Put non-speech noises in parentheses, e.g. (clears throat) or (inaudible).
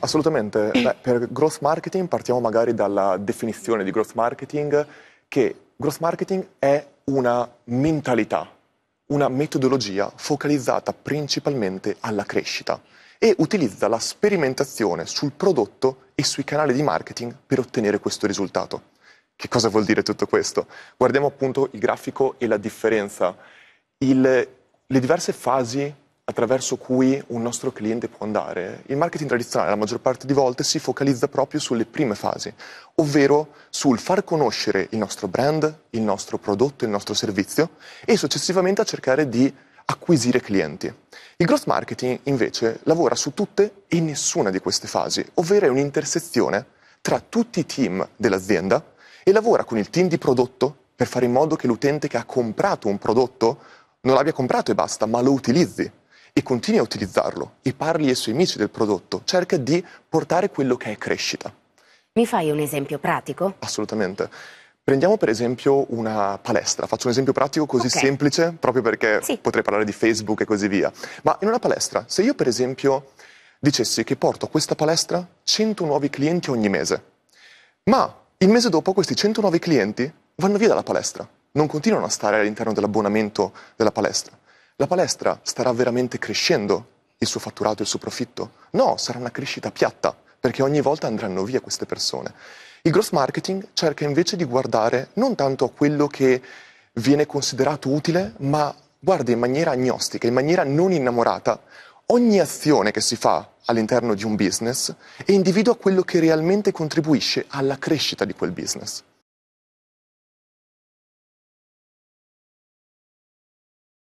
Assolutamente. (clears throat) Beh, per growth marketing partiamo magari dalla definizione di growth marketing, che growth marketing è una mentalità, una metodologia focalizzata principalmente alla crescita e utilizza la sperimentazione sul prodotto e sui canali di marketing per ottenere questo risultato. Che cosa vuol dire tutto questo? Guardiamo appunto il grafico e la differenza. Il, le diverse fasi attraverso cui un nostro cliente può andare, il marketing tradizionale la maggior parte di volte si focalizza proprio sulle prime fasi, ovvero sul far conoscere il nostro brand, il nostro prodotto, il nostro servizio e successivamente a cercare di acquisire clienti. Il growth marketing invece lavora su tutte e nessuna di queste fasi, ovvero è un'intersezione tra tutti i team dell'azienda e lavora con il team di prodotto per fare in modo che l'utente che ha comprato un prodotto non l'abbia comprato e basta, ma lo utilizzi e continui a utilizzarlo e parli ai suoi amici del prodotto, cerca di portare quello che è crescita. Mi fai un esempio pratico? Assolutamente. Prendiamo per esempio una palestra, faccio un esempio pratico così okay. semplice, proprio perché sì. potrei parlare di Facebook e così via. Ma in una palestra, se io per esempio dicessi che porto a questa palestra 100 nuovi clienti ogni mese, ma il mese dopo questi 100 nuovi clienti vanno via dalla palestra, non continuano a stare all'interno dell'abbonamento della palestra la palestra starà veramente crescendo il suo fatturato, il suo profitto? No, sarà una crescita piatta, perché ogni volta andranno via queste persone. Il growth marketing cerca invece di guardare non tanto a quello che viene considerato utile, ma guarda in maniera agnostica, in maniera non innamorata, ogni azione che si fa all'interno di un business e individua quello che realmente contribuisce alla crescita di quel business.